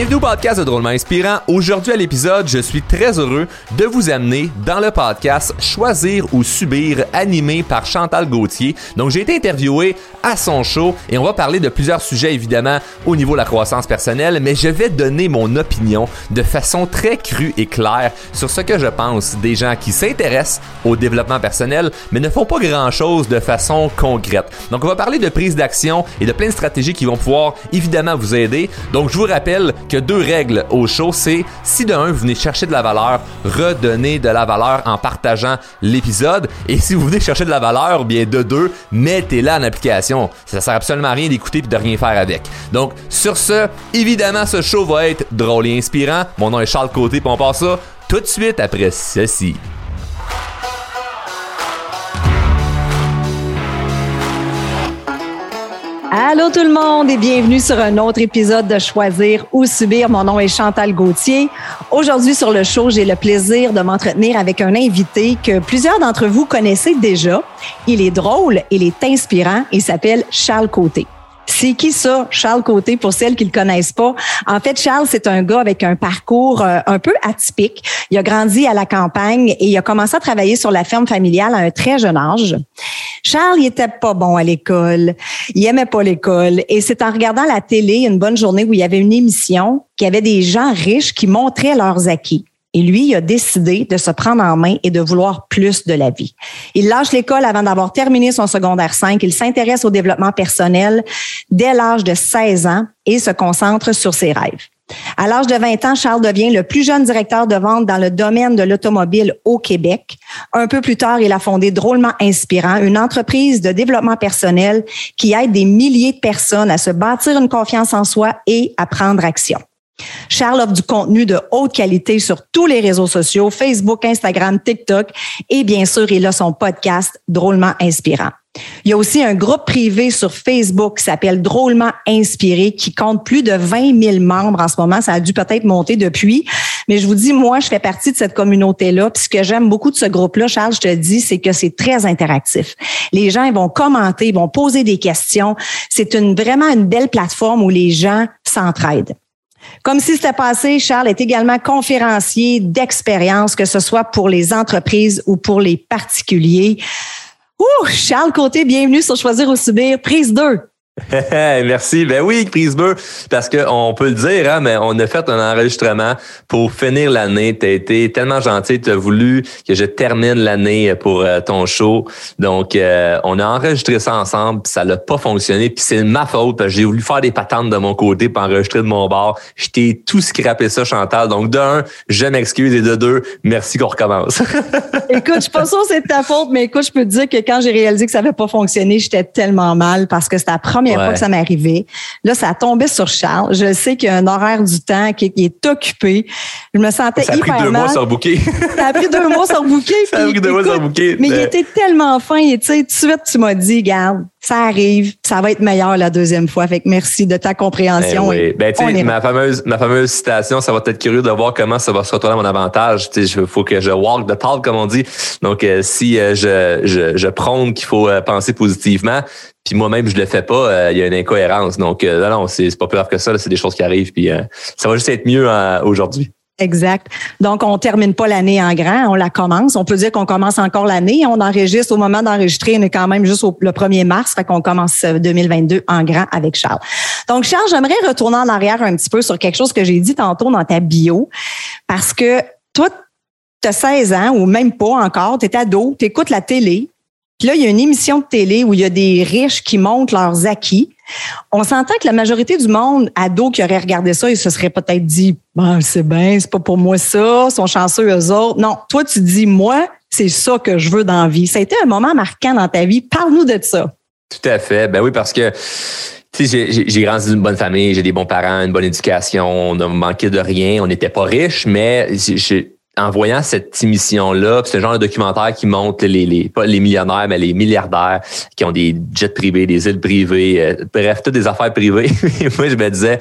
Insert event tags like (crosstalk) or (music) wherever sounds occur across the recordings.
Bienvenue au podcast de Drôlement Inspirant. Aujourd'hui à l'épisode, je suis très heureux de vous amener dans le podcast Choisir ou Subir, animé par Chantal Gauthier. Donc j'ai été interviewé à son show et on va parler de plusieurs sujets évidemment au niveau de la croissance personnelle, mais je vais donner mon opinion de façon très crue et claire sur ce que je pense des gens qui s'intéressent au développement personnel, mais ne font pas grand-chose de façon concrète. Donc on va parler de prise d'action et de plein de stratégies qui vont pouvoir évidemment vous aider. Donc je vous rappelle que deux règles au show, c'est si de un, vous venez chercher de la valeur, redonnez de la valeur en partageant l'épisode. Et si vous venez chercher de la valeur, bien de deux, mettez-la en application. Ça sert absolument à rien d'écouter et de rien faire avec. Donc, sur ce, évidemment, ce show va être drôle et inspirant. Mon nom est Charles Côté, puis on passe ça tout de suite après ceci. Allô tout le monde et bienvenue sur un autre épisode de Choisir ou Subir. Mon nom est Chantal Gauthier. Aujourd'hui sur le show, j'ai le plaisir de m'entretenir avec un invité que plusieurs d'entre vous connaissez déjà. Il est drôle, il est inspirant, il s'appelle Charles Côté. C'est qui ça, Charles Côté, pour celles qui le connaissent pas? En fait, Charles, c'est un gars avec un parcours euh, un peu atypique. Il a grandi à la campagne et il a commencé à travailler sur la ferme familiale à un très jeune âge. Charles, il était pas bon à l'école. Il aimait pas l'école. Et c'est en regardant la télé une bonne journée où il y avait une émission qui avait des gens riches qui montraient leurs acquis. Et lui, il a décidé de se prendre en main et de vouloir plus de la vie. Il lâche l'école avant d'avoir terminé son secondaire 5. Il s'intéresse au développement personnel dès l'âge de 16 ans et se concentre sur ses rêves. À l'âge de 20 ans, Charles devient le plus jeune directeur de vente dans le domaine de l'automobile au Québec. Un peu plus tard, il a fondé Drôlement Inspirant, une entreprise de développement personnel qui aide des milliers de personnes à se bâtir une confiance en soi et à prendre action. Charles offre du contenu de haute qualité sur tous les réseaux sociaux, Facebook, Instagram, TikTok et bien sûr, il a son podcast Drôlement Inspirant. Il y a aussi un groupe privé sur Facebook qui s'appelle Drôlement Inspiré qui compte plus de 20 000 membres en ce moment. Ça a dû peut-être monter depuis. Mais je vous dis, moi, je fais partie de cette communauté-là. Puis ce que j'aime beaucoup de ce groupe-là, Charles, je te dis, c'est que c'est très interactif. Les gens, vont commenter, ils vont poser des questions. C'est une, vraiment une belle plateforme où les gens s'entraident. Comme si c'était passé, Charles est également conférencier d'expérience, que ce soit pour les entreprises ou pour les particuliers. Ouh, Charles Côté, bienvenue sur Choisir ou Subir, prise 2. (laughs) Merci. Ben oui, Chris parce qu'on peut le dire, hein, mais on a fait un enregistrement pour finir l'année. Tu as été tellement gentil, tu as voulu que je termine l'année pour euh, ton show. Donc, euh, on a enregistré ça ensemble, ça n'a pas fonctionné, puis c'est ma faute, parce que j'ai voulu faire des patentes de mon côté, pour enregistrer de mon bord. Je t'ai tout scrappé ça, Chantal. Donc, d'un, je m'excuse, et de deux, merci qu'on recommence. (laughs) écoute, je suis pas sûre que c'est de ta faute, mais écoute, je peux te dire que quand j'ai réalisé que ça n'avait pas fonctionné, j'étais tellement mal parce que c'était la première fois que ça arrivé. Là, ça a tombé sur Charles. Je sais qu'il y a un horaire du temps qui, est occupé. Je me sentais hyper mal. Ça a pris deux mois sur bouquet. ça a pris deux mois sur bouquet. (laughs) ça a pris deux mois sur bouquet. Mais il était tellement fin. Et tu sais, tout de suite, tu m'as dit, garde, ça arrive, ça va être meilleur la deuxième fois. Fait que merci de ta compréhension. Eh oui. Ben, tu sais, ma fameuse, ma fameuse citation, ça va être curieux de voir comment ça va se retourner à mon avantage. Tu sais, il faut que je walk the talk, comme on dit. Donc, euh, si euh, je, je, je prône qu'il faut euh, penser positivement, puis moi-même je le fais pas, il y a une incohérence. Donc, non, non, c'est pas plus grave que ça. C'est des choses qui arrivent. Puis ça va juste être mieux aujourd'hui. Exact. Donc, on termine pas l'année en grand, on la commence. On peut dire qu'on commence encore l'année. On enregistre au moment d'enregistrer, on est quand même juste le 1er mars, fait qu'on commence 2022 euh, en grand avec Charles. Donc, Charles, j'aimerais retourner en arrière un petit peu sur quelque chose que j'ai dit tantôt dans ta bio, parce que toi, tu as 16 ans ou même pas encore, tu es ado, tu écoutes la télé, puis là, il y a une émission de télé où il y a des riches qui montrent leurs acquis. On s'entend que la majorité du monde, ado, qui aurait regardé ça, ils se serait peut-être dit, ben, c'est bien, c'est pas pour moi ça, sont chanceux eux autres. Non, toi, tu dis, moi, c'est ça que je veux dans la vie. Ça a été un moment marquant dans ta vie. Parle-nous de ça. Tout à fait. Ben oui, parce que tu sais, j'ai grandi dans une bonne famille, j'ai des bons parents, une bonne éducation, on n'a manqué de rien, on n'était pas riches, mais en voyant cette émission-là, le genre de documentaire qui montre les, les, pas les millionnaires, mais les milliardaires qui ont des jets privés, des îles privées, euh, bref, toutes des affaires privées. (laughs) moi, je me disais,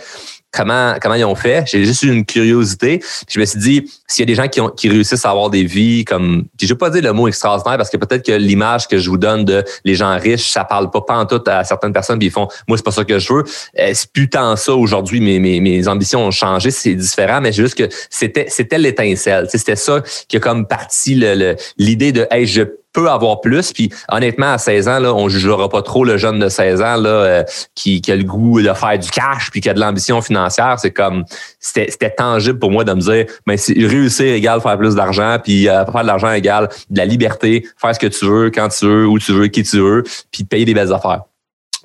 comment comment ils ont fait. J'ai juste eu une curiosité. je me suis dit, s'il y a des gens qui, ont, qui réussissent à avoir des vies comme, je vais pas dire le mot extraordinaire parce que peut-être que l'image que je vous donne de les gens riches, ça parle pas pas en tout à certaines personnes puis ils font, moi c'est pas ça que je veux. Euh, c'est plus tant ça aujourd'hui. Mes, mes, mes ambitions ont changé, c'est différent, mais juste que c'était c'était l'étincelle. C'était ça qui a comme parti l'idée de, hey, je peut avoir plus. Puis honnêtement, à 16 ans, là, on jugera pas trop le jeune de 16 ans là, euh, qui, qui, a le goût de faire du cash puis qui a de l'ambition financière. C'est comme c'était tangible pour moi de me dire mais ben, réussir égale faire plus d'argent, puis euh, faire de l'argent égale de la liberté, faire ce que tu veux, quand tu veux, où tu veux, qui tu veux, puis payer des belles affaires.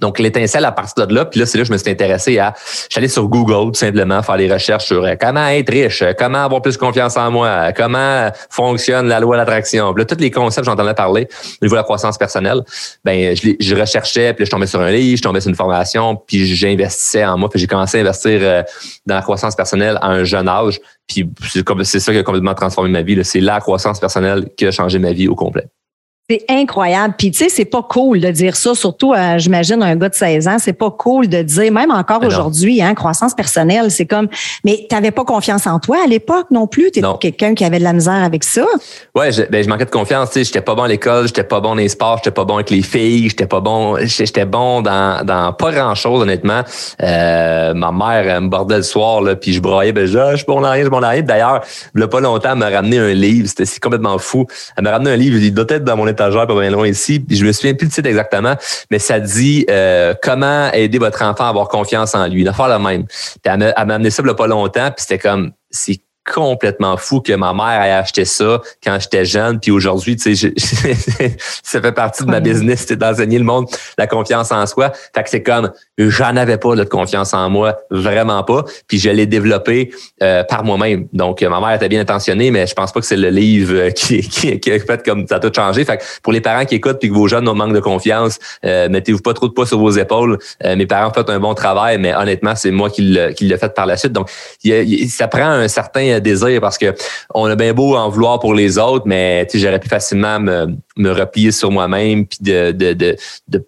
Donc, l'étincelle à partir de là, puis là, c'est là que je me suis intéressé à. J'allais sur Google, tout simplement, faire des recherches sur euh, comment être riche, euh, comment avoir plus confiance en moi, comment fonctionne la loi d'attraction. Là, tous les concepts, j'entendais parler au niveau de la croissance personnelle. Ben, je, je recherchais, puis je tombais sur un livre, je tombais sur une formation, puis j'investissais en moi, puis j'ai commencé à investir euh, dans la croissance personnelle à un jeune âge. Puis c'est ça qui a complètement transformé ma vie. C'est la croissance personnelle qui a changé ma vie au complet. C'est incroyable. Puis tu sais, c'est pas cool de dire ça, surtout, euh, j'imagine, un gars de 16 ans, c'est pas cool de dire, même encore aujourd'hui, hein, croissance personnelle, c'est comme, mais t'avais pas confiance en toi à l'époque non plus? T'étais quelqu'un qui avait de la misère avec ça? Ouais, je, ben, je manquais de confiance. Tu sais, j'étais pas bon à l'école, j'étais pas bon dans les sports, j'étais pas bon avec les filles, j'étais pas bon, j'étais bon dans, dans pas grand chose honnêtement. Euh, ma mère me bordait le soir là, puis je broyais, ben je, je suis bon dans rien, je suis bon dans rien. D'ailleurs, il y a pas longtemps, elle m'a ramené un livre, c'était complètement fou. Elle m'a ramené un livre, il doit être dans mon étagère pas ici. je me souviens plus le titre exactement, mais ça dit euh, comment aider votre enfant à avoir confiance en lui. Une affaire la même. Puis elle m'a amené ça il n'y a pas longtemps, puis c'était comme c'est complètement fou que ma mère ait acheté ça quand j'étais jeune. Puis aujourd'hui, tu sais, (laughs) ça fait partie de ma business, c'était d'enseigner le monde la confiance en soi. Fait que c'est comme, j'en avais pas de confiance en moi, vraiment pas. Puis je l'ai développé euh, par moi-même. Donc, ma mère était bien intentionnée, mais je pense pas que c'est le livre (laughs) qui, qui, qui a fait comme ça a tout changé. Fait que pour les parents qui écoutent puis que vos jeunes ont manque de confiance, euh, mettez-vous pas trop de poids sur vos épaules. Euh, mes parents ont fait un bon travail, mais honnêtement, c'est moi qui l'ai fait par la suite. Donc, ça prend un certain désir parce que on a bien beau en vouloir pour les autres, mais j'aurais pu facilement me, me replier sur moi-même puis de, de, de, de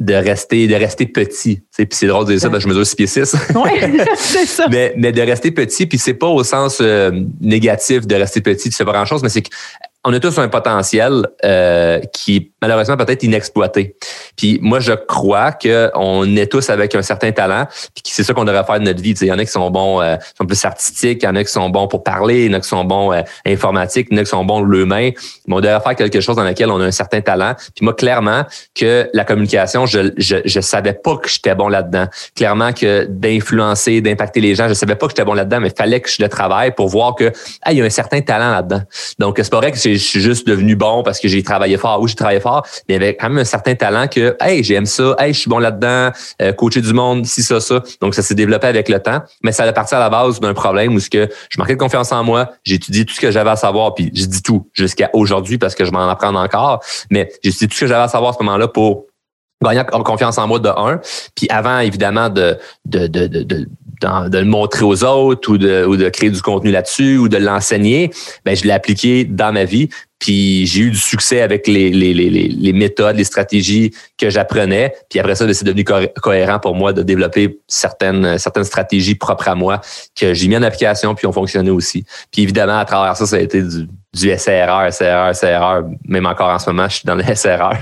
de rester de rester petit puis c'est drôle de dire ça parce que je mesure 6 pieds 6 (laughs) c'est ça (laughs) mais, mais de rester petit puis c'est pas au sens euh, négatif de rester petit tu fais pas grand chose mais c'est que on a tous un potentiel euh, qui est malheureusement peut-être inexploité. Puis moi, je crois qu'on est tous avec un certain talent, puis c'est ça qu'on devrait faire de notre vie. Il y en a qui sont bons, euh, sont plus artistiques, il y en a qui sont bons pour parler, il y en a qui sont bons euh, informatiques, il y en a qui sont bons l'humain. Mais on devrait faire quelque chose dans lequel on a un certain talent. Puis moi, clairement, que la communication, je je, je savais pas que j'étais bon là-dedans. Clairement que d'influencer, d'impacter les gens, je savais pas que j'étais bon là-dedans, mais fallait que je le travaille pour voir que ah, il y a un certain talent là-dedans. Donc c'est pas vrai que je suis juste devenu bon parce que j'ai travaillé fort. Oui, j'ai travaillé fort, mais avec quand même un certain talent que, hey, j'aime ça, hey, je suis bon là-dedans, euh, coacher du monde, si ça, ça. Donc, ça s'est développé avec le temps, mais ça a parti à la base d'un problème où ce que je manquais de confiance en moi, étudié tout ce que j'avais à savoir, puis je dis tout jusqu'à aujourd'hui parce que je m'en apprends encore, mais j'ai étudié tout ce que j'avais à savoir à ce moment-là pour gagner confiance en moi de un, puis avant évidemment de de, de, de, de le montrer aux autres ou de, ou de créer du contenu là-dessus ou de l'enseigner, ben je l'ai appliqué dans ma vie. Puis j'ai eu du succès avec les, les, les, les méthodes, les stratégies que j'apprenais. Puis après ça, ben, c'est devenu cohérent pour moi de développer certaines, certaines stratégies propres à moi que j'ai mis en application puis ont fonctionné aussi. Puis évidemment, à travers ça, ça a été du, du SRR, SRR, SRR. Même encore en ce moment, je suis dans le SRR.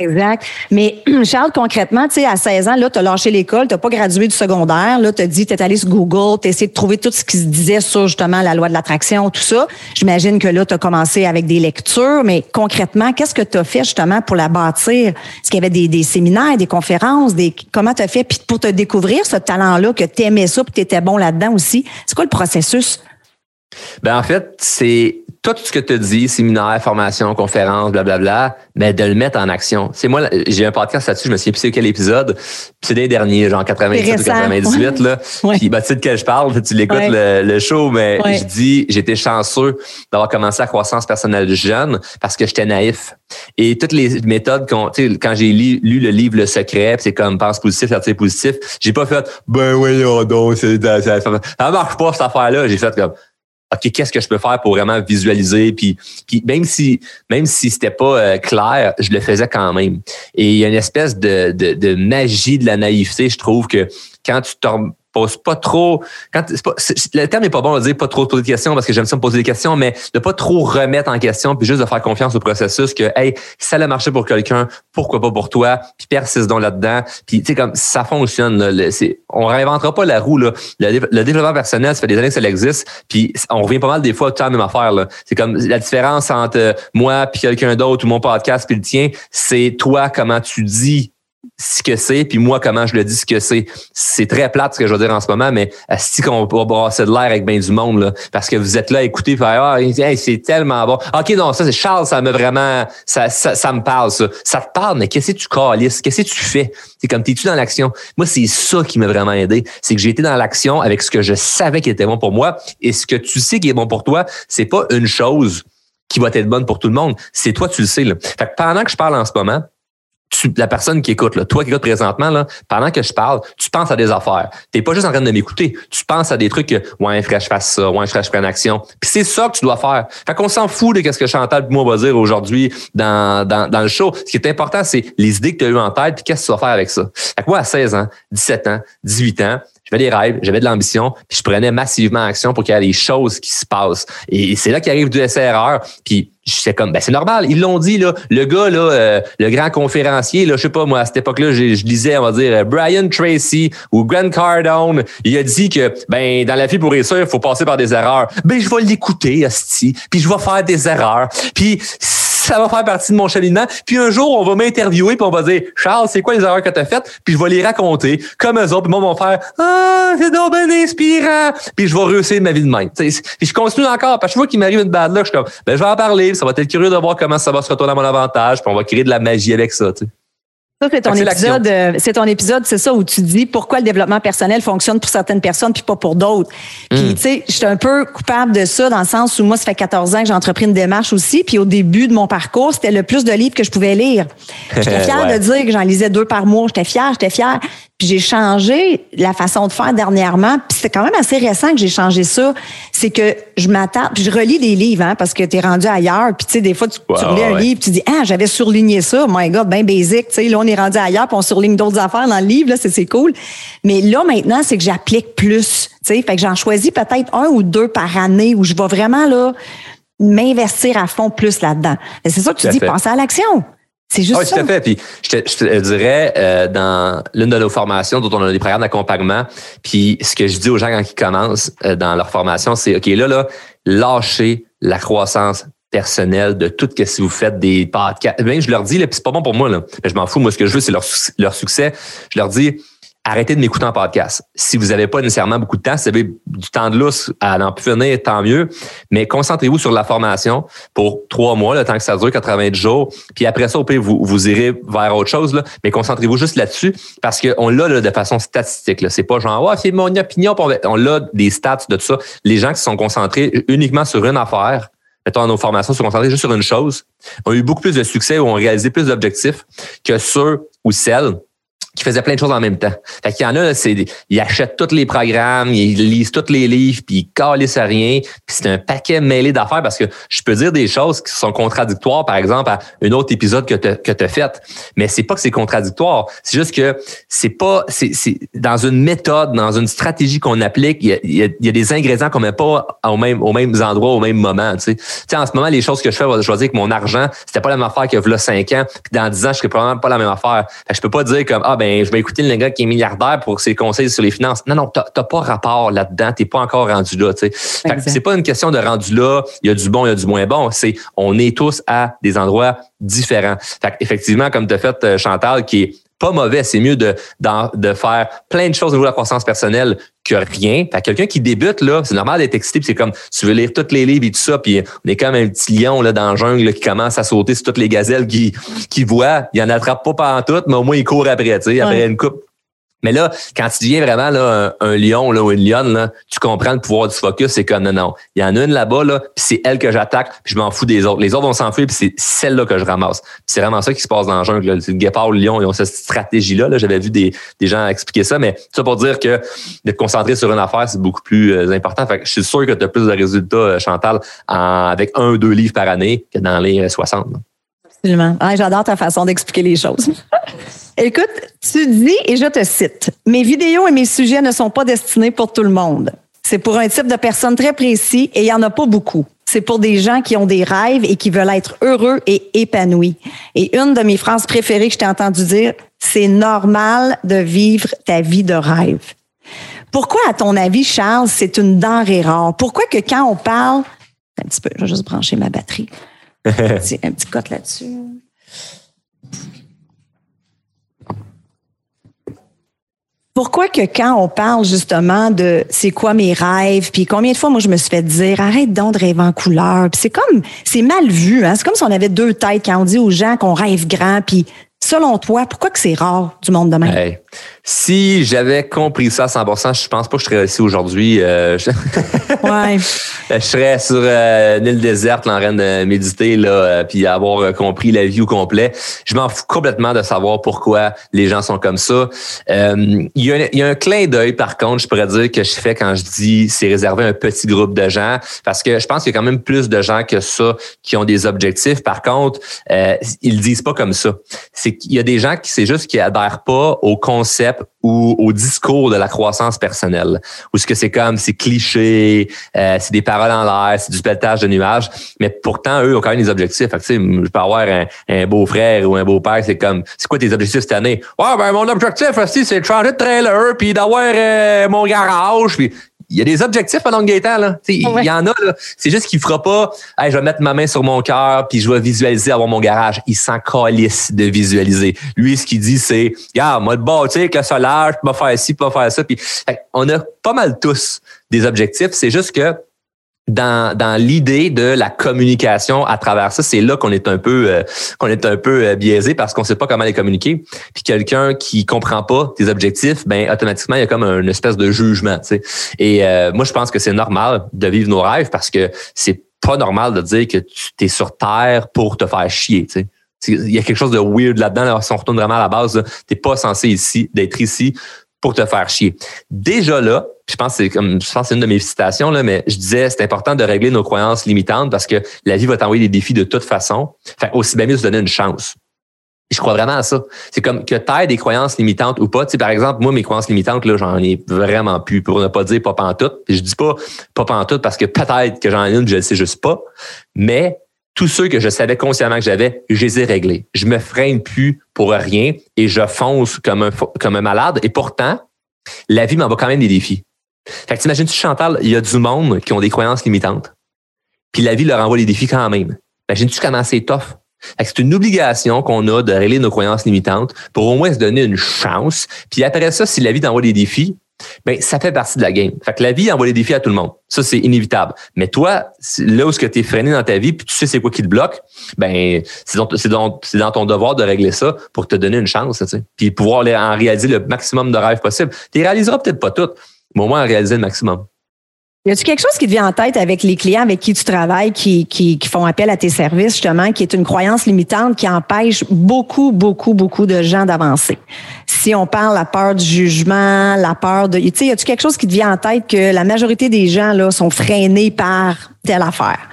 Exact. Mais (clears throat) Charles, concrètement, tu sais, à 16 ans, là, tu as lâché l'école, tu pas gradué du secondaire, là, tu as dit, tu es allé sur Google, tu essayé de trouver tout ce qui se disait sur justement la loi de l'attraction, tout ça. J'imagine que là, tu as commencé avec des lectures, mais concrètement, qu'est-ce que tu as fait justement pour la bâtir? Est-ce qu'il y avait des, des, séminaires, des conférences, des comment tu as fait puis pour te découvrir ce talent-là, que tu aimais ça, puis tu étais bon là-dedans aussi? C'est quoi le processus? Ben en fait, c'est tout ce que tu dis, séminaire, formation, conférence, blablabla, mais de le mettre en action. C'est moi, j'ai un podcast là-dessus, je me souviens plus quel épisode. C'est des derniers, genre 97 ou 98, là. Puis, bah, tu sais de quel je parle, tu l'écoutes le, show, mais je dis, j'étais chanceux d'avoir commencé la croissance personnelle jeune parce que j'étais naïf. Et toutes les méthodes quand j'ai lu, le livre Le Secret, c'est comme pense positif, faire positif, j'ai pas fait, ben oui, donc, ça, ça, ça marche pas cette affaire-là. J'ai fait comme, OK, qu'est-ce que je peux faire pour vraiment visualiser? Puis, même si même si c'était pas euh, clair, je le faisais quand même. Et il y a une espèce de, de, de, magie de la naïveté, je trouve que quand tu poses pas trop. Quand pas, le terme n'est pas bon de dire pas trop poser de questions parce que j'aime ça me poser des questions, mais de pas trop remettre en question puis juste de faire confiance au processus que hey, ça a marché pour quelqu'un, pourquoi pas pour toi, puis persiste donc là-dedans. Puis tu sais comme ça fonctionne. Là, on réinventera pas la roue là. Le, développement personnel, ça fait des années que ça existe, puis on revient pas mal des fois tout la même affaire là. C'est comme la différence entre moi puis quelqu'un d'autre ou mon podcast puis le tien, c'est toi comment tu dis ce que c'est, puis moi, comment je le dis ce que c'est. C'est très plate ce que je veux dire en ce moment, mais si qu'on va brasser de l'air avec bien du monde, là, parce que vous êtes là à écouter, ah, c'est tellement bon. OK, non, ça, c'est Charles, ça me vraiment, ça, ça, me parle, ça. Ça te parle, mais qu'est-ce que tu calisses? Qu'est-ce que tu fais? C'est comme, t'es-tu dans l'action? Moi, c'est ça qui m'a vraiment aidé. C'est que j'ai été dans l'action avec ce que je savais qui était bon pour moi, et ce que tu sais qui est bon pour toi, c'est pas une chose qui va être bonne pour tout le monde. C'est toi, tu le sais, là. Fait que pendant que je parle en ce moment, la personne qui écoute, là, toi qui écoutes présentement, là, pendant que je parle, tu penses à des affaires. Tu n'es pas juste en train de m'écouter. Tu penses à des trucs que, ouais, il faudrait je fasse ça, ouais, il faudrait je prenne action. Puis c'est ça que tu dois faire. Fait qu'on s'en fout de ce que Chantal et moi va dire aujourd'hui dans, dans, dans le show. Ce qui est important, c'est les idées que tu as eues en tête, puis qu'est-ce que tu vas faire avec ça. Fait que moi, à 16 ans, 17 ans, 18 ans, j'avais des rêves, j'avais de l'ambition, puis je prenais massivement action pour qu'il y ait des choses qui se passent. Et c'est là qu'arrive du SRR, puis j'étais comme ben c'est normal, ils l'ont dit là, le gars là euh, le grand conférencier là, je sais pas moi à cette époque-là, je, lisais on va dire euh, Brian Tracy ou Grant Cardone, il a dit que ben dans la vie pour réussir, il faut passer par des erreurs. Ben je vais l'écouter asti, puis je vais faire des erreurs. Puis ça va faire partie de mon cheminement. Puis un jour, on va m'interviewer puis on va dire Charles, c'est quoi les erreurs que tu as faites? Puis je vais les raconter comme eux autres. Puis moi, vont faire Ah, c'est donc bien inspirant. Puis je vais réussir ma vie de même. Puis je continue encore. Parce que je vois qu'il m'arrive une bad luck, je suis comme ben je vais en parler. Ça va être curieux de voir comment ça va se retourner à mon avantage. Puis on va créer de la magie avec ça. Ça, c'est ton, épisode, euh, c'est ton épisode, c'est ça, où tu dis pourquoi le développement personnel fonctionne pour certaines personnes puis pas pour d'autres. Puis, hmm. tu sais, je suis un peu coupable de ça dans le sens où moi, ça fait 14 ans que j'ai entrepris une démarche aussi. Puis au début de mon parcours, c'était le plus de livres que je pouvais lire. J'étais (laughs) fière de dire que j'en lisais deux par mois. J'étais fière, j'étais fière. Puis j'ai changé la façon de faire dernièrement. Puis c'est quand même assez récent que j'ai changé ça. C'est que je m'attends, puis je relis des livres, hein, parce que tu es rendu ailleurs. Puis tu sais, des fois, tu, relis un livre, tu dis, ah, j'avais surligné ça. My God, bien basic. Tu sais, là, on est rendu ailleurs, puis on surligne d'autres affaires dans le livre. Là, c'est cool. Mais là, maintenant, c'est que j'applique plus. Tu sais, fait que j'en choisis peut-être un ou deux par année où je vais vraiment là m'investir à fond plus là-dedans. C'est ça que tu dis, penser à l'action. C'est juste oui, tout à fait. Puis je te, dirais, euh, dans l'une de nos formations, dont on a des programmes d'accompagnement, puis ce que je dis aux gens quand ils commencent euh, dans leur formation, c'est OK, là, là, lâchez la croissance personnelle de tout que vous faites des podcasts. Bien, je leur dis, là, puis c'est pas bon pour moi, là. je m'en fous. Moi, ce que je veux, c'est leur, leur succès. Je leur dis, arrêtez de m'écouter en podcast. Si vous n'avez pas nécessairement beaucoup de temps, si vous avez du temps de lousse à n'en plus venir, tant mieux. Mais concentrez-vous sur la formation pour trois mois, le temps que ça dure, 90 jours. Puis après ça, au pire, vous, vous irez vers autre chose. Là. Mais concentrez-vous juste là-dessus parce qu'on l'a de façon statistique. C'est pas genre, oh, c'est mon opinion. On l'a des stats de tout ça. Les gens qui sont concentrés uniquement sur une affaire, mettons, nos formations, se sont concentrés juste sur une chose, ont eu beaucoup plus de succès ou ont réalisé plus d'objectifs que ceux ou celles qui faisait plein de choses en même temps. Fait qu'il y en a, c'est, ils achètent tous les programmes, ils lisent tous les livres, puis ils calissent à rien. Puis c'est un paquet mêlé d'affaires parce que je peux dire des choses qui sont contradictoires, par exemple, à un autre épisode que tu que as fait. Mais c'est pas que c'est contradictoire. C'est juste que c'est pas, c'est, c'est dans une méthode, dans une stratégie qu'on applique, il y, a, y a, des ingrédients qu'on met pas au même, aux mêmes endroits, au même moment, tu sais. Tu sais, en ce moment, les choses que je fais, je vais que mon argent, c'était pas la même affaire que là cinq ans. Puis dans dix ans, je serais probablement pas la même affaire. Fait que je peux pas dire comme, ah, ben, je vais écouter le gars qui est milliardaire pour ses conseils sur les finances. Non, non, t'as pas rapport là-dedans. T'es pas encore rendu là. C'est pas une question de rendu là. Il y a du bon, il y a du moins bon. C'est on est tous à des endroits différents. Fait effectivement, comme tu as fait euh, Chantal, qui est pas mauvais. C'est mieux de, de, faire plein de choses au niveau de la croissance personnelle que rien. Fait quelqu'un qui débute, là, c'est normal d'être excité, c'est comme tu veux lire tous les livres et tout ça, puis on est comme un petit lion là, dans le jungle qui commence à sauter sur toutes les gazelles qui, qui voit. Il en attrape pas pendant toutes, mais au moins il court après, tu sais, après une coupe mais là, quand tu deviens vraiment là, un, lion là, ou une lionne, là, tu comprends le pouvoir du focus. C'est comme non, non. Il y en a une là-bas, là, puis c'est elle que j'attaque, puis je m'en fous des autres. Les autres vont s'enfuir, puis c'est celle-là que je ramasse. c'est vraiment ça qui se passe dans le jungle. C'est le guépard, le lion, ils ont cette stratégie-là. -là, J'avais vu des, des gens expliquer ça, mais ça pour dire que d'être concentré sur une affaire, c'est beaucoup plus euh, important. Fait que je suis sûr que tu as plus de résultats, euh, Chantal, avec un ou deux livres par année que dans les 60. Absolument. Ah, J'adore ta façon d'expliquer les choses. (laughs) Écoute, tu dis, et je te cite, mes vidéos et mes sujets ne sont pas destinés pour tout le monde. C'est pour un type de personne très précis et il n'y en a pas beaucoup. C'est pour des gens qui ont des rêves et qui veulent être heureux et épanouis. Et une de mes phrases préférées que je t'ai entendu dire, c'est normal de vivre ta vie de rêve. Pourquoi, à ton avis, Charles, c'est une denrée rare? Pourquoi que quand on parle, un petit peu, je vais juste brancher ma batterie. (laughs) un petit, un petit cote là-dessus. Pourquoi que quand on parle justement de c'est quoi mes rêves, puis combien de fois moi je me suis fait dire arrête donc de rêver en couleur, puis c'est comme c'est mal vu, hein? c'est comme si on avait deux têtes quand on dit aux gens qu'on rêve grand, puis selon toi, pourquoi que c'est rare du monde de même? Si j'avais compris ça à 100%, je pense pas que je serais ici aujourd'hui. Euh, je... (laughs) ouais. je serais sur euh, une île déserte en train de méditer là, euh, puis avoir compris la vie au complet. Je m'en fous complètement de savoir pourquoi les gens sont comme ça. Il y, a, y, a un clin d'œil par contre, je pourrais dire que je fais quand je dis c'est réservé à un petit groupe de gens, parce que je pense qu'il y a quand même plus de gens que ça qui ont des objectifs. Par contre, ils le disent pas comme ça. C'est qu'il y a des gens qui c'est juste qui adhèrent pas au concept ou au discours de la croissance personnelle, où ce que c'est comme, c'est cliché, euh, c'est des paroles en l'air, c'est du pelletage de nuages, mais pourtant, eux ont quand même des objectifs. Fait que, je peux avoir un, beau-frère ou un beau-père, c'est comme, c'est quoi tes objectifs cette année? Ouais, ben mon objectif aussi, c'est de changer de trailer, puis d'avoir euh, mon garage, puis il y a des objectifs à Gaétan, là. Il y en a, là. C'est juste qu'il fera pas, hey, je vais mettre ma main sur mon cœur puis je vais visualiser avoir mon garage. Il s'en calisse de visualiser. Lui, ce qu'il dit, c'est, regarde, moi, de bâtir avec le solaire, je peux faire ci, je peux faire ça. Puis, on a pas mal tous des objectifs. C'est juste que dans, dans l'idée de la communication à travers ça, c'est là qu'on est un peu euh, qu'on est un peu euh, biaisé parce qu'on sait pas comment les communiquer. Puis quelqu'un qui comprend pas tes objectifs, ben automatiquement il y a comme une espèce de jugement. Tu sais. Et euh, moi je pense que c'est normal de vivre nos rêves parce que c'est pas normal de dire que tu es sur terre pour te faire chier. Tu sais. Il y a quelque chose de weird là-dedans. si on retourne vraiment à la base, tu n'es pas censé ici d'être ici pour te faire chier. Déjà là, je pense que c'est comme je pense c'est une de mes citations là, mais je disais c'est important de régler nos croyances limitantes parce que la vie va t'envoyer des défis de toute façon. Fait aussi bien mieux se donner une chance. je crois vraiment à ça. C'est comme que tu des croyances limitantes ou pas. Tu sais, par exemple, moi, mes croyances limitantes, là, j'en ai vraiment plus, pour ne pas dire pas pantoute. Je dis pas pas pantoute parce que peut-être que j'en ai une, je le sais juste pas. Mais tous ceux que je savais consciemment que j'avais, je les ai réglés. Je me freine plus pour rien et je fonce comme un, comme un malade. Et pourtant, la vie m'envoie quand même des défis. Fait que t'imagines-tu, Chantal, il y a du monde qui ont des croyances limitantes. Puis la vie leur envoie des défis quand même. Imagines-tu comment c'est tough? C'est une obligation qu'on a de régler nos croyances limitantes pour au moins se donner une chance. Puis après ça, si la vie t'envoie des défis, ben ça fait partie de la game. Fait que la vie envoie des défis à tout le monde. Ça, c'est inévitable. Mais toi, là où ce que tu es freiné dans ta vie, puis tu sais c'est quoi qui te bloque, ben c'est dans, dans, ton devoir de régler ça pour te donner une chance, tu sais. Puis pouvoir en réaliser le maximum de rêves possible. Tu réaliseras peut-être pas toutes, mais au moins en réaliser le maximum. Y a-tu quelque chose qui te vient en tête avec les clients avec qui tu travailles, qui, qui, font appel à tes services, justement, qui est une croyance limitante qui empêche beaucoup, beaucoup, beaucoup de gens d'avancer? Si on parle la peur du jugement, la peur de... Tu sais, y a-tu quelque chose qui te vient en tête que la majorité des gens, là, sont freinés par telle affaire?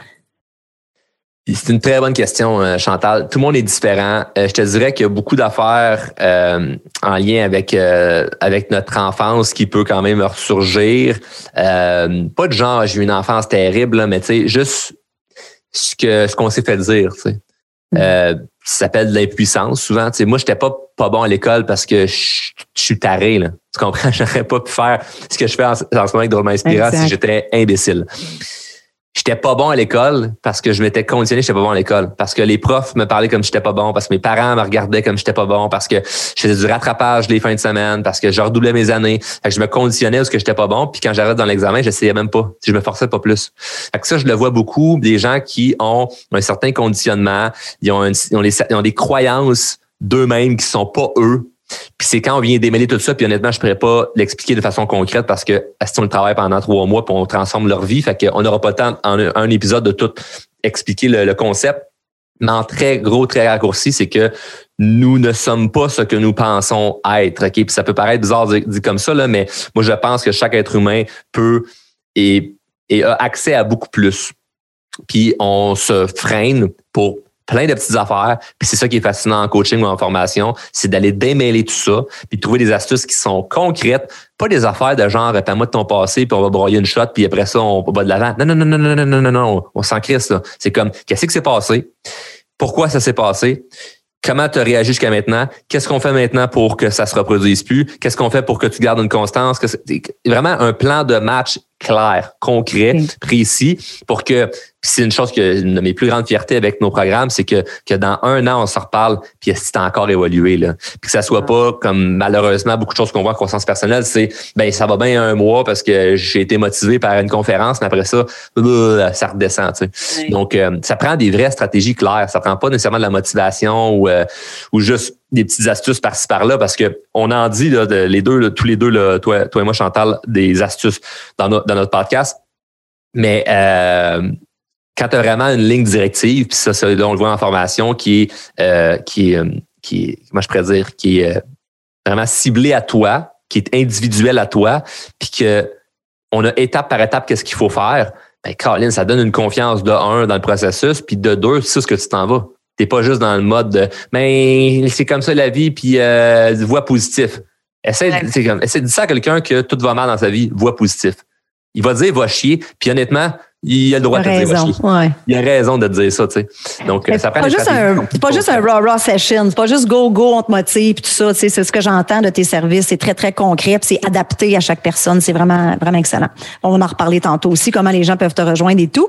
C'est une très bonne question, euh, Chantal. Tout le monde est différent. Euh, je te dirais qu'il y a beaucoup d'affaires euh, en lien avec avec notre enfance qui peut quand même ressurgir. pas de genre j'ai eu une enfance terrible, mais tu sais juste ce que ce qu'on s'est fait dire. Tu sais. Mm. ça s'appelle de l'impuissance souvent. Tu sais, moi, j'étais pas pas bon à l'école parce que je, suis taré. Là. Tu comprends? (laughs) J'aurais pas pu faire ce que je fais en, ce moment avec Drôlement Inspirant si j'étais imbécile j'étais pas bon à l'école parce que je m'étais conditionné, j'étais pas bon à l'école. Parce que les profs me parlaient comme j'étais pas bon, parce que mes parents me regardaient comme j'étais pas bon, parce que je faisais du rattrapage les fins de semaine, parce que je redoublais mes années. Fait que je me conditionnais parce que j'étais pas bon. Puis quand j'arrête dans l'examen, j'essayais même pas. Je me forçais pas plus. Fait que ça, je le vois beaucoup, des gens qui ont un certain conditionnement, ils ont, ils ont, ils ont des croyances d'eux-mêmes qui sont pas eux, puis c'est quand on vient démêler tout ça, puis honnêtement, je pourrais pas l'expliquer de façon concrète parce que si on le travaille pendant trois mois, puis on transforme leur vie, fait qu'on n'aura pas le temps en un épisode de tout expliquer le, concept. Mais en très gros, très raccourci, c'est que nous ne sommes pas ce que nous pensons être. Puis ça peut paraître bizarre dit, comme ça, là, mais moi, je pense que chaque être humain peut et a accès à beaucoup plus. Puis on se freine pour plein de petites affaires. Puis c'est ça qui est fascinant en coaching ou en formation, c'est d'aller démêler tout ça, puis trouver des astuces qui sont concrètes, pas des affaires de genre, réponds-moi de ton passé, puis on va broyer une shot, puis après ça, on va de l'avant. Non, non, non, non, non, non, non, non, non, on s'en crisse, là. C'est comme, qu'est-ce qui s'est passé? Pourquoi ça s'est passé? Comment tu as réagi jusqu'à maintenant? Qu'est-ce qu'on fait maintenant pour que ça se reproduise plus? Qu'est-ce qu'on fait pour que tu gardes une constance? Vraiment un plan de match clair, concret, précis, pour que c'est une chose que une de mes plus grandes fiertés avec nos programmes, c'est que, que dans un an, on se reparle, puis c'est encore évolué. Là. Puis que ça soit pas comme malheureusement beaucoup de choses qu'on voit en croissance personnelle, c'est ben ça va bien un mois parce que j'ai été motivé par une conférence, mais après ça, ça redescend. Tu sais. Donc, euh, ça prend des vraies stratégies claires. Ça prend pas nécessairement de la motivation ou, euh, ou juste des petites astuces par-ci par-là parce que on en dit là, les deux, tous les deux, là, toi, toi et moi, Chantal, des astuces dans, dans notre podcast. Mais euh, quand tu as vraiment une ligne directive, puis ça, ça, on le voit en formation, qui est, euh, qui euh, qui comment je pourrais dire, qui est vraiment ciblé à toi, qui est individuel à toi, puis que on a étape par étape qu'est-ce qu'il faut faire. Ben, Colin, ça donne une confiance de un dans le processus, puis de deux, c'est ce que tu t'en vas. T'es pas juste dans le mode de mais c'est comme ça la vie, puis euh, voix positif. Essaie, comme, essaie de dire ça à quelqu'un que tout va mal dans sa vie, voix positif. Il va dire va chier, puis honnêtement, il a le droit de te dire va chier. Ouais. Il a raison de te dire ça, tu sais. Donc, ça prend pas juste un, C'est pas juste un raw raw session, c'est pas juste go go, on te motive, tout ça, tu sais, c'est ce que j'entends de tes services, c'est très très concret, puis c'est adapté à chaque personne, c'est vraiment vraiment excellent. On va en reparler tantôt aussi, comment les gens peuvent te rejoindre et tout.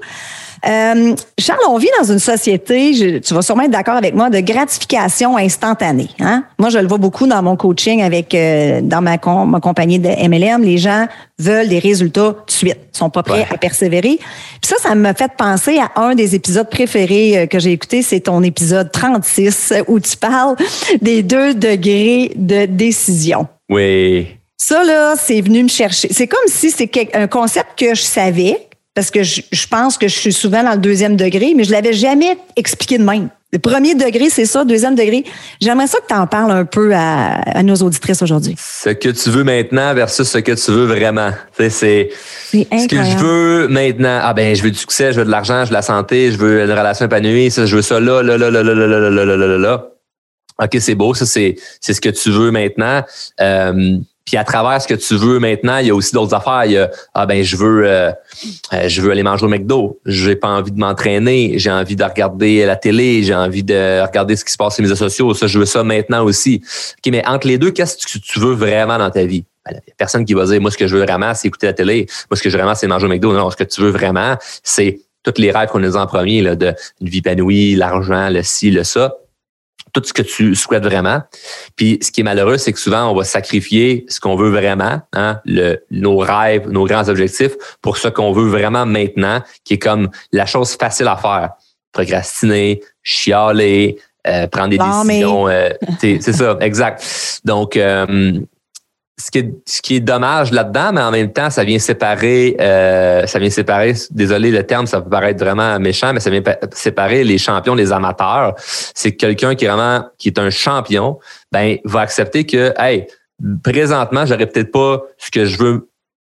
Euh, Charles, on vit dans une société, tu vas sûrement être d'accord avec moi, de gratification instantanée. Hein? Moi, je le vois beaucoup dans mon coaching avec euh, dans ma, ma compagnie de MLM. Les gens veulent des résultats tout de suite, Ils sont pas prêts à persévérer. Puis ça, ça m'a fait penser à un des épisodes préférés euh, que j'ai écouté, c'est ton épisode 36 où tu parles des deux degrés de décision. Oui. Ça, là, c'est venu me chercher. C'est comme si c'était un concept que je savais, parce que je, pense que je suis souvent dans le deuxième degré, mais je l'avais jamais expliqué de même. Le premier degré, c'est ça. Deuxième degré, j'aimerais ça que tu en parles un peu à, nos auditrices aujourd'hui. Ce que tu veux maintenant versus ce que tu veux vraiment. C'est ce que je veux maintenant. Ah ben, je veux du succès, je veux de l'argent, je veux de la santé, je veux une relation épanouie, ça, je veux ça là, là, là, là, là, là, là, là, là, là, là. OK, c'est beau, ça, c'est, c'est ce que tu veux maintenant. Euh, puis à travers ce que tu veux maintenant, il y a aussi d'autres affaires. Il y a ah ben je veux euh, euh, je veux aller manger au McDo. J'ai pas envie de m'entraîner. J'ai envie de regarder la télé. J'ai envie de regarder ce qui se passe sur les réseaux sociaux. Ça, je veux ça maintenant aussi. Ok, mais entre les deux, qu'est-ce que tu veux vraiment dans ta vie? Ben, n'y a personne qui va dire moi ce que je veux vraiment, c'est écouter la télé. Moi ce que je veux vraiment, c'est manger au McDo. Non, ce que tu veux vraiment, c'est tous les rêves qu'on a en premier là, de une vie épanouie, l'argent, le ci, le ça tout ce que tu souhaites vraiment. Puis ce qui est malheureux, c'est que souvent, on va sacrifier ce qu'on veut vraiment, hein, le, nos rêves, nos grands objectifs, pour ce qu'on veut vraiment maintenant, qui est comme la chose facile à faire. Procrastiner, chialer, euh, prendre des décisions. Euh, c'est ça, exact. Donc, euh, ce qui est, ce qui est dommage là-dedans, mais en même temps, ça vient séparer, euh, ça vient séparer, désolé le terme, ça peut paraître vraiment méchant, mais ça vient séparer les champions les amateurs. C'est quelqu'un qui est vraiment, qui est un champion, ben, va accepter que, hey, présentement, j'aurais peut-être pas ce que je veux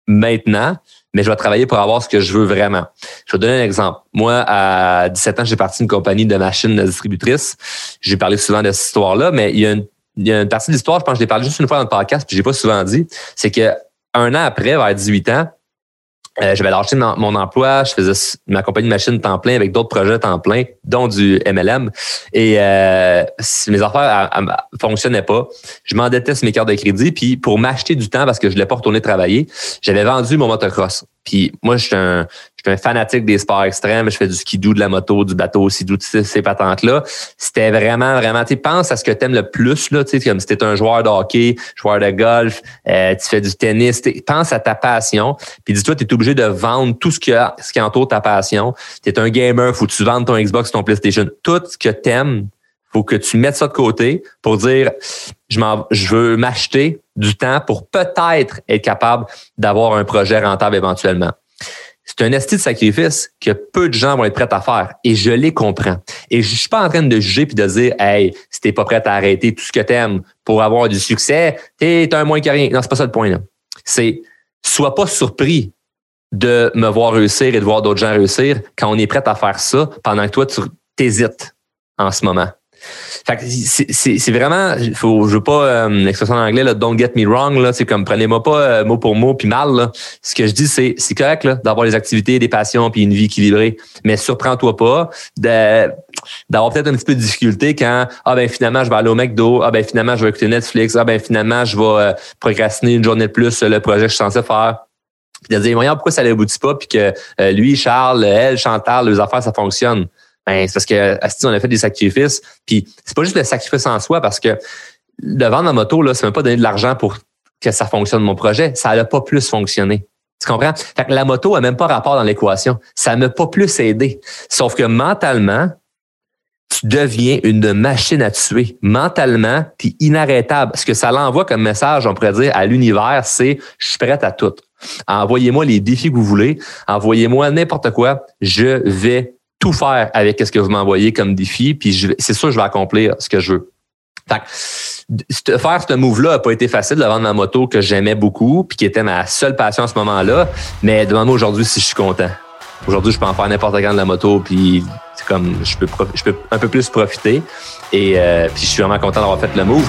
maintenant, mais je vais travailler pour avoir ce que je veux vraiment. Je vais donner un exemple. Moi, à 17 ans, j'ai parti d'une compagnie de machines distributrices. J'ai parlé souvent de cette histoire-là, mais il y a une il y a une partie de l'histoire, je pense que je l'ai parlé juste une fois dans le podcast, puis j'ai pas souvent dit, c'est que un an après, vers 18 ans, euh, j'avais lâché mon, emploi, je faisais ma compagnie de machine temps plein avec d'autres projets temps plein, dont du MLM. Et euh, mes affaires ne fonctionnaient pas. Je m'endettais sur mes cartes de crédit. Puis pour m'acheter du temps, parce que je ne voulais pas retourner travailler, j'avais vendu mon motocross. Puis moi, je suis un, un fanatique des sports extrêmes. Je fais du skidoo, de la moto, du bateau, skidoo, ces, ces patentes-là. C'était vraiment, vraiment, tu penses à ce que tu aimes le plus, là, tu sais, comme si tu un joueur de hockey, joueur de golf, euh, tu fais du tennis, pense à ta passion. Puis dis-toi, tu es obligé de vendre tout ce qui, ce qui entoure ta passion. Tu es un gamer, faut que tu vendes ton Xbox, ton PlayStation. Tout ce que tu aimes, faut que tu mettes ça de côté pour dire je, je veux m'acheter du temps pour peut-être être capable d'avoir un projet rentable éventuellement. C'est un esti de sacrifice que peu de gens vont être prêts à faire et je les comprends. Et je suis pas en train de juger puis de dire hey, si t'es pas prêt à arrêter tout ce que t'aimes pour avoir du succès, t'es un moins que rien. Non, c'est pas ça le point là. C'est sois pas surpris de me voir réussir et de voir d'autres gens réussir quand on est prêt à faire ça pendant que toi tu t'hésites en ce moment. C'est vraiment, faut, je veux pas euh, l'expression en anglais, là, don't get me wrong, là, c'est comme prenez-moi pas euh, mot pour mot puis mal. Là. Ce que je dis, c'est c'est correct là, d'avoir des activités, des passions puis une vie équilibrée, mais surprends-toi pas d'avoir peut-être un petit peu de difficulté quand ah ben finalement je vais aller au McDo, ah ben finalement je vais écouter Netflix, ah ben finalement je vais euh, procrastiner une journée de plus le projet que je suis censé faire. Puis de dire voyons pourquoi ça n'aboutit pas puis que lui Charles, elle Chantal, les affaires ça fonctionne. Ben, c'est parce que on a fait des sacrifices. Puis c'est pas juste le sacrifice en soi, parce que de vendre la moto, là, c'est même pas donner de l'argent pour que ça fonctionne mon projet. Ça n'a pas plus fonctionné. Tu comprends? Fait que la moto a même pas rapport dans l'équation. Ça m'a pas plus aidé. Sauf que mentalement, tu deviens une machine à tuer. Mentalement, tu es inarrêtable. Ce que ça l'envoie comme message, on pourrait dire, à l'univers, c'est je suis prête à tout. Envoyez-moi les défis que vous voulez. Envoyez-moi n'importe quoi. Je vais tout faire avec ce que vous m'envoyez comme défi, puis c'est sûr que je vais accomplir ce que je veux. Fait faire ce move-là n'a pas été facile de vendre ma moto que j'aimais beaucoup, puis qui était ma seule passion à ce moment-là. Mais demande-moi aujourd'hui si je suis content. Aujourd'hui, je peux en faire n'importe quand de la moto, puis comme je peux, je peux un peu plus profiter. Et euh, puis je suis vraiment content d'avoir fait le move.